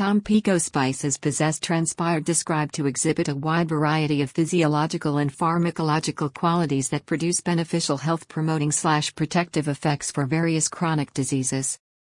Tom Pico spices possess transpired described to exhibit a wide variety of physiological and pharmacological qualities that produce beneficial health promoting slash protective effects for various chronic diseases.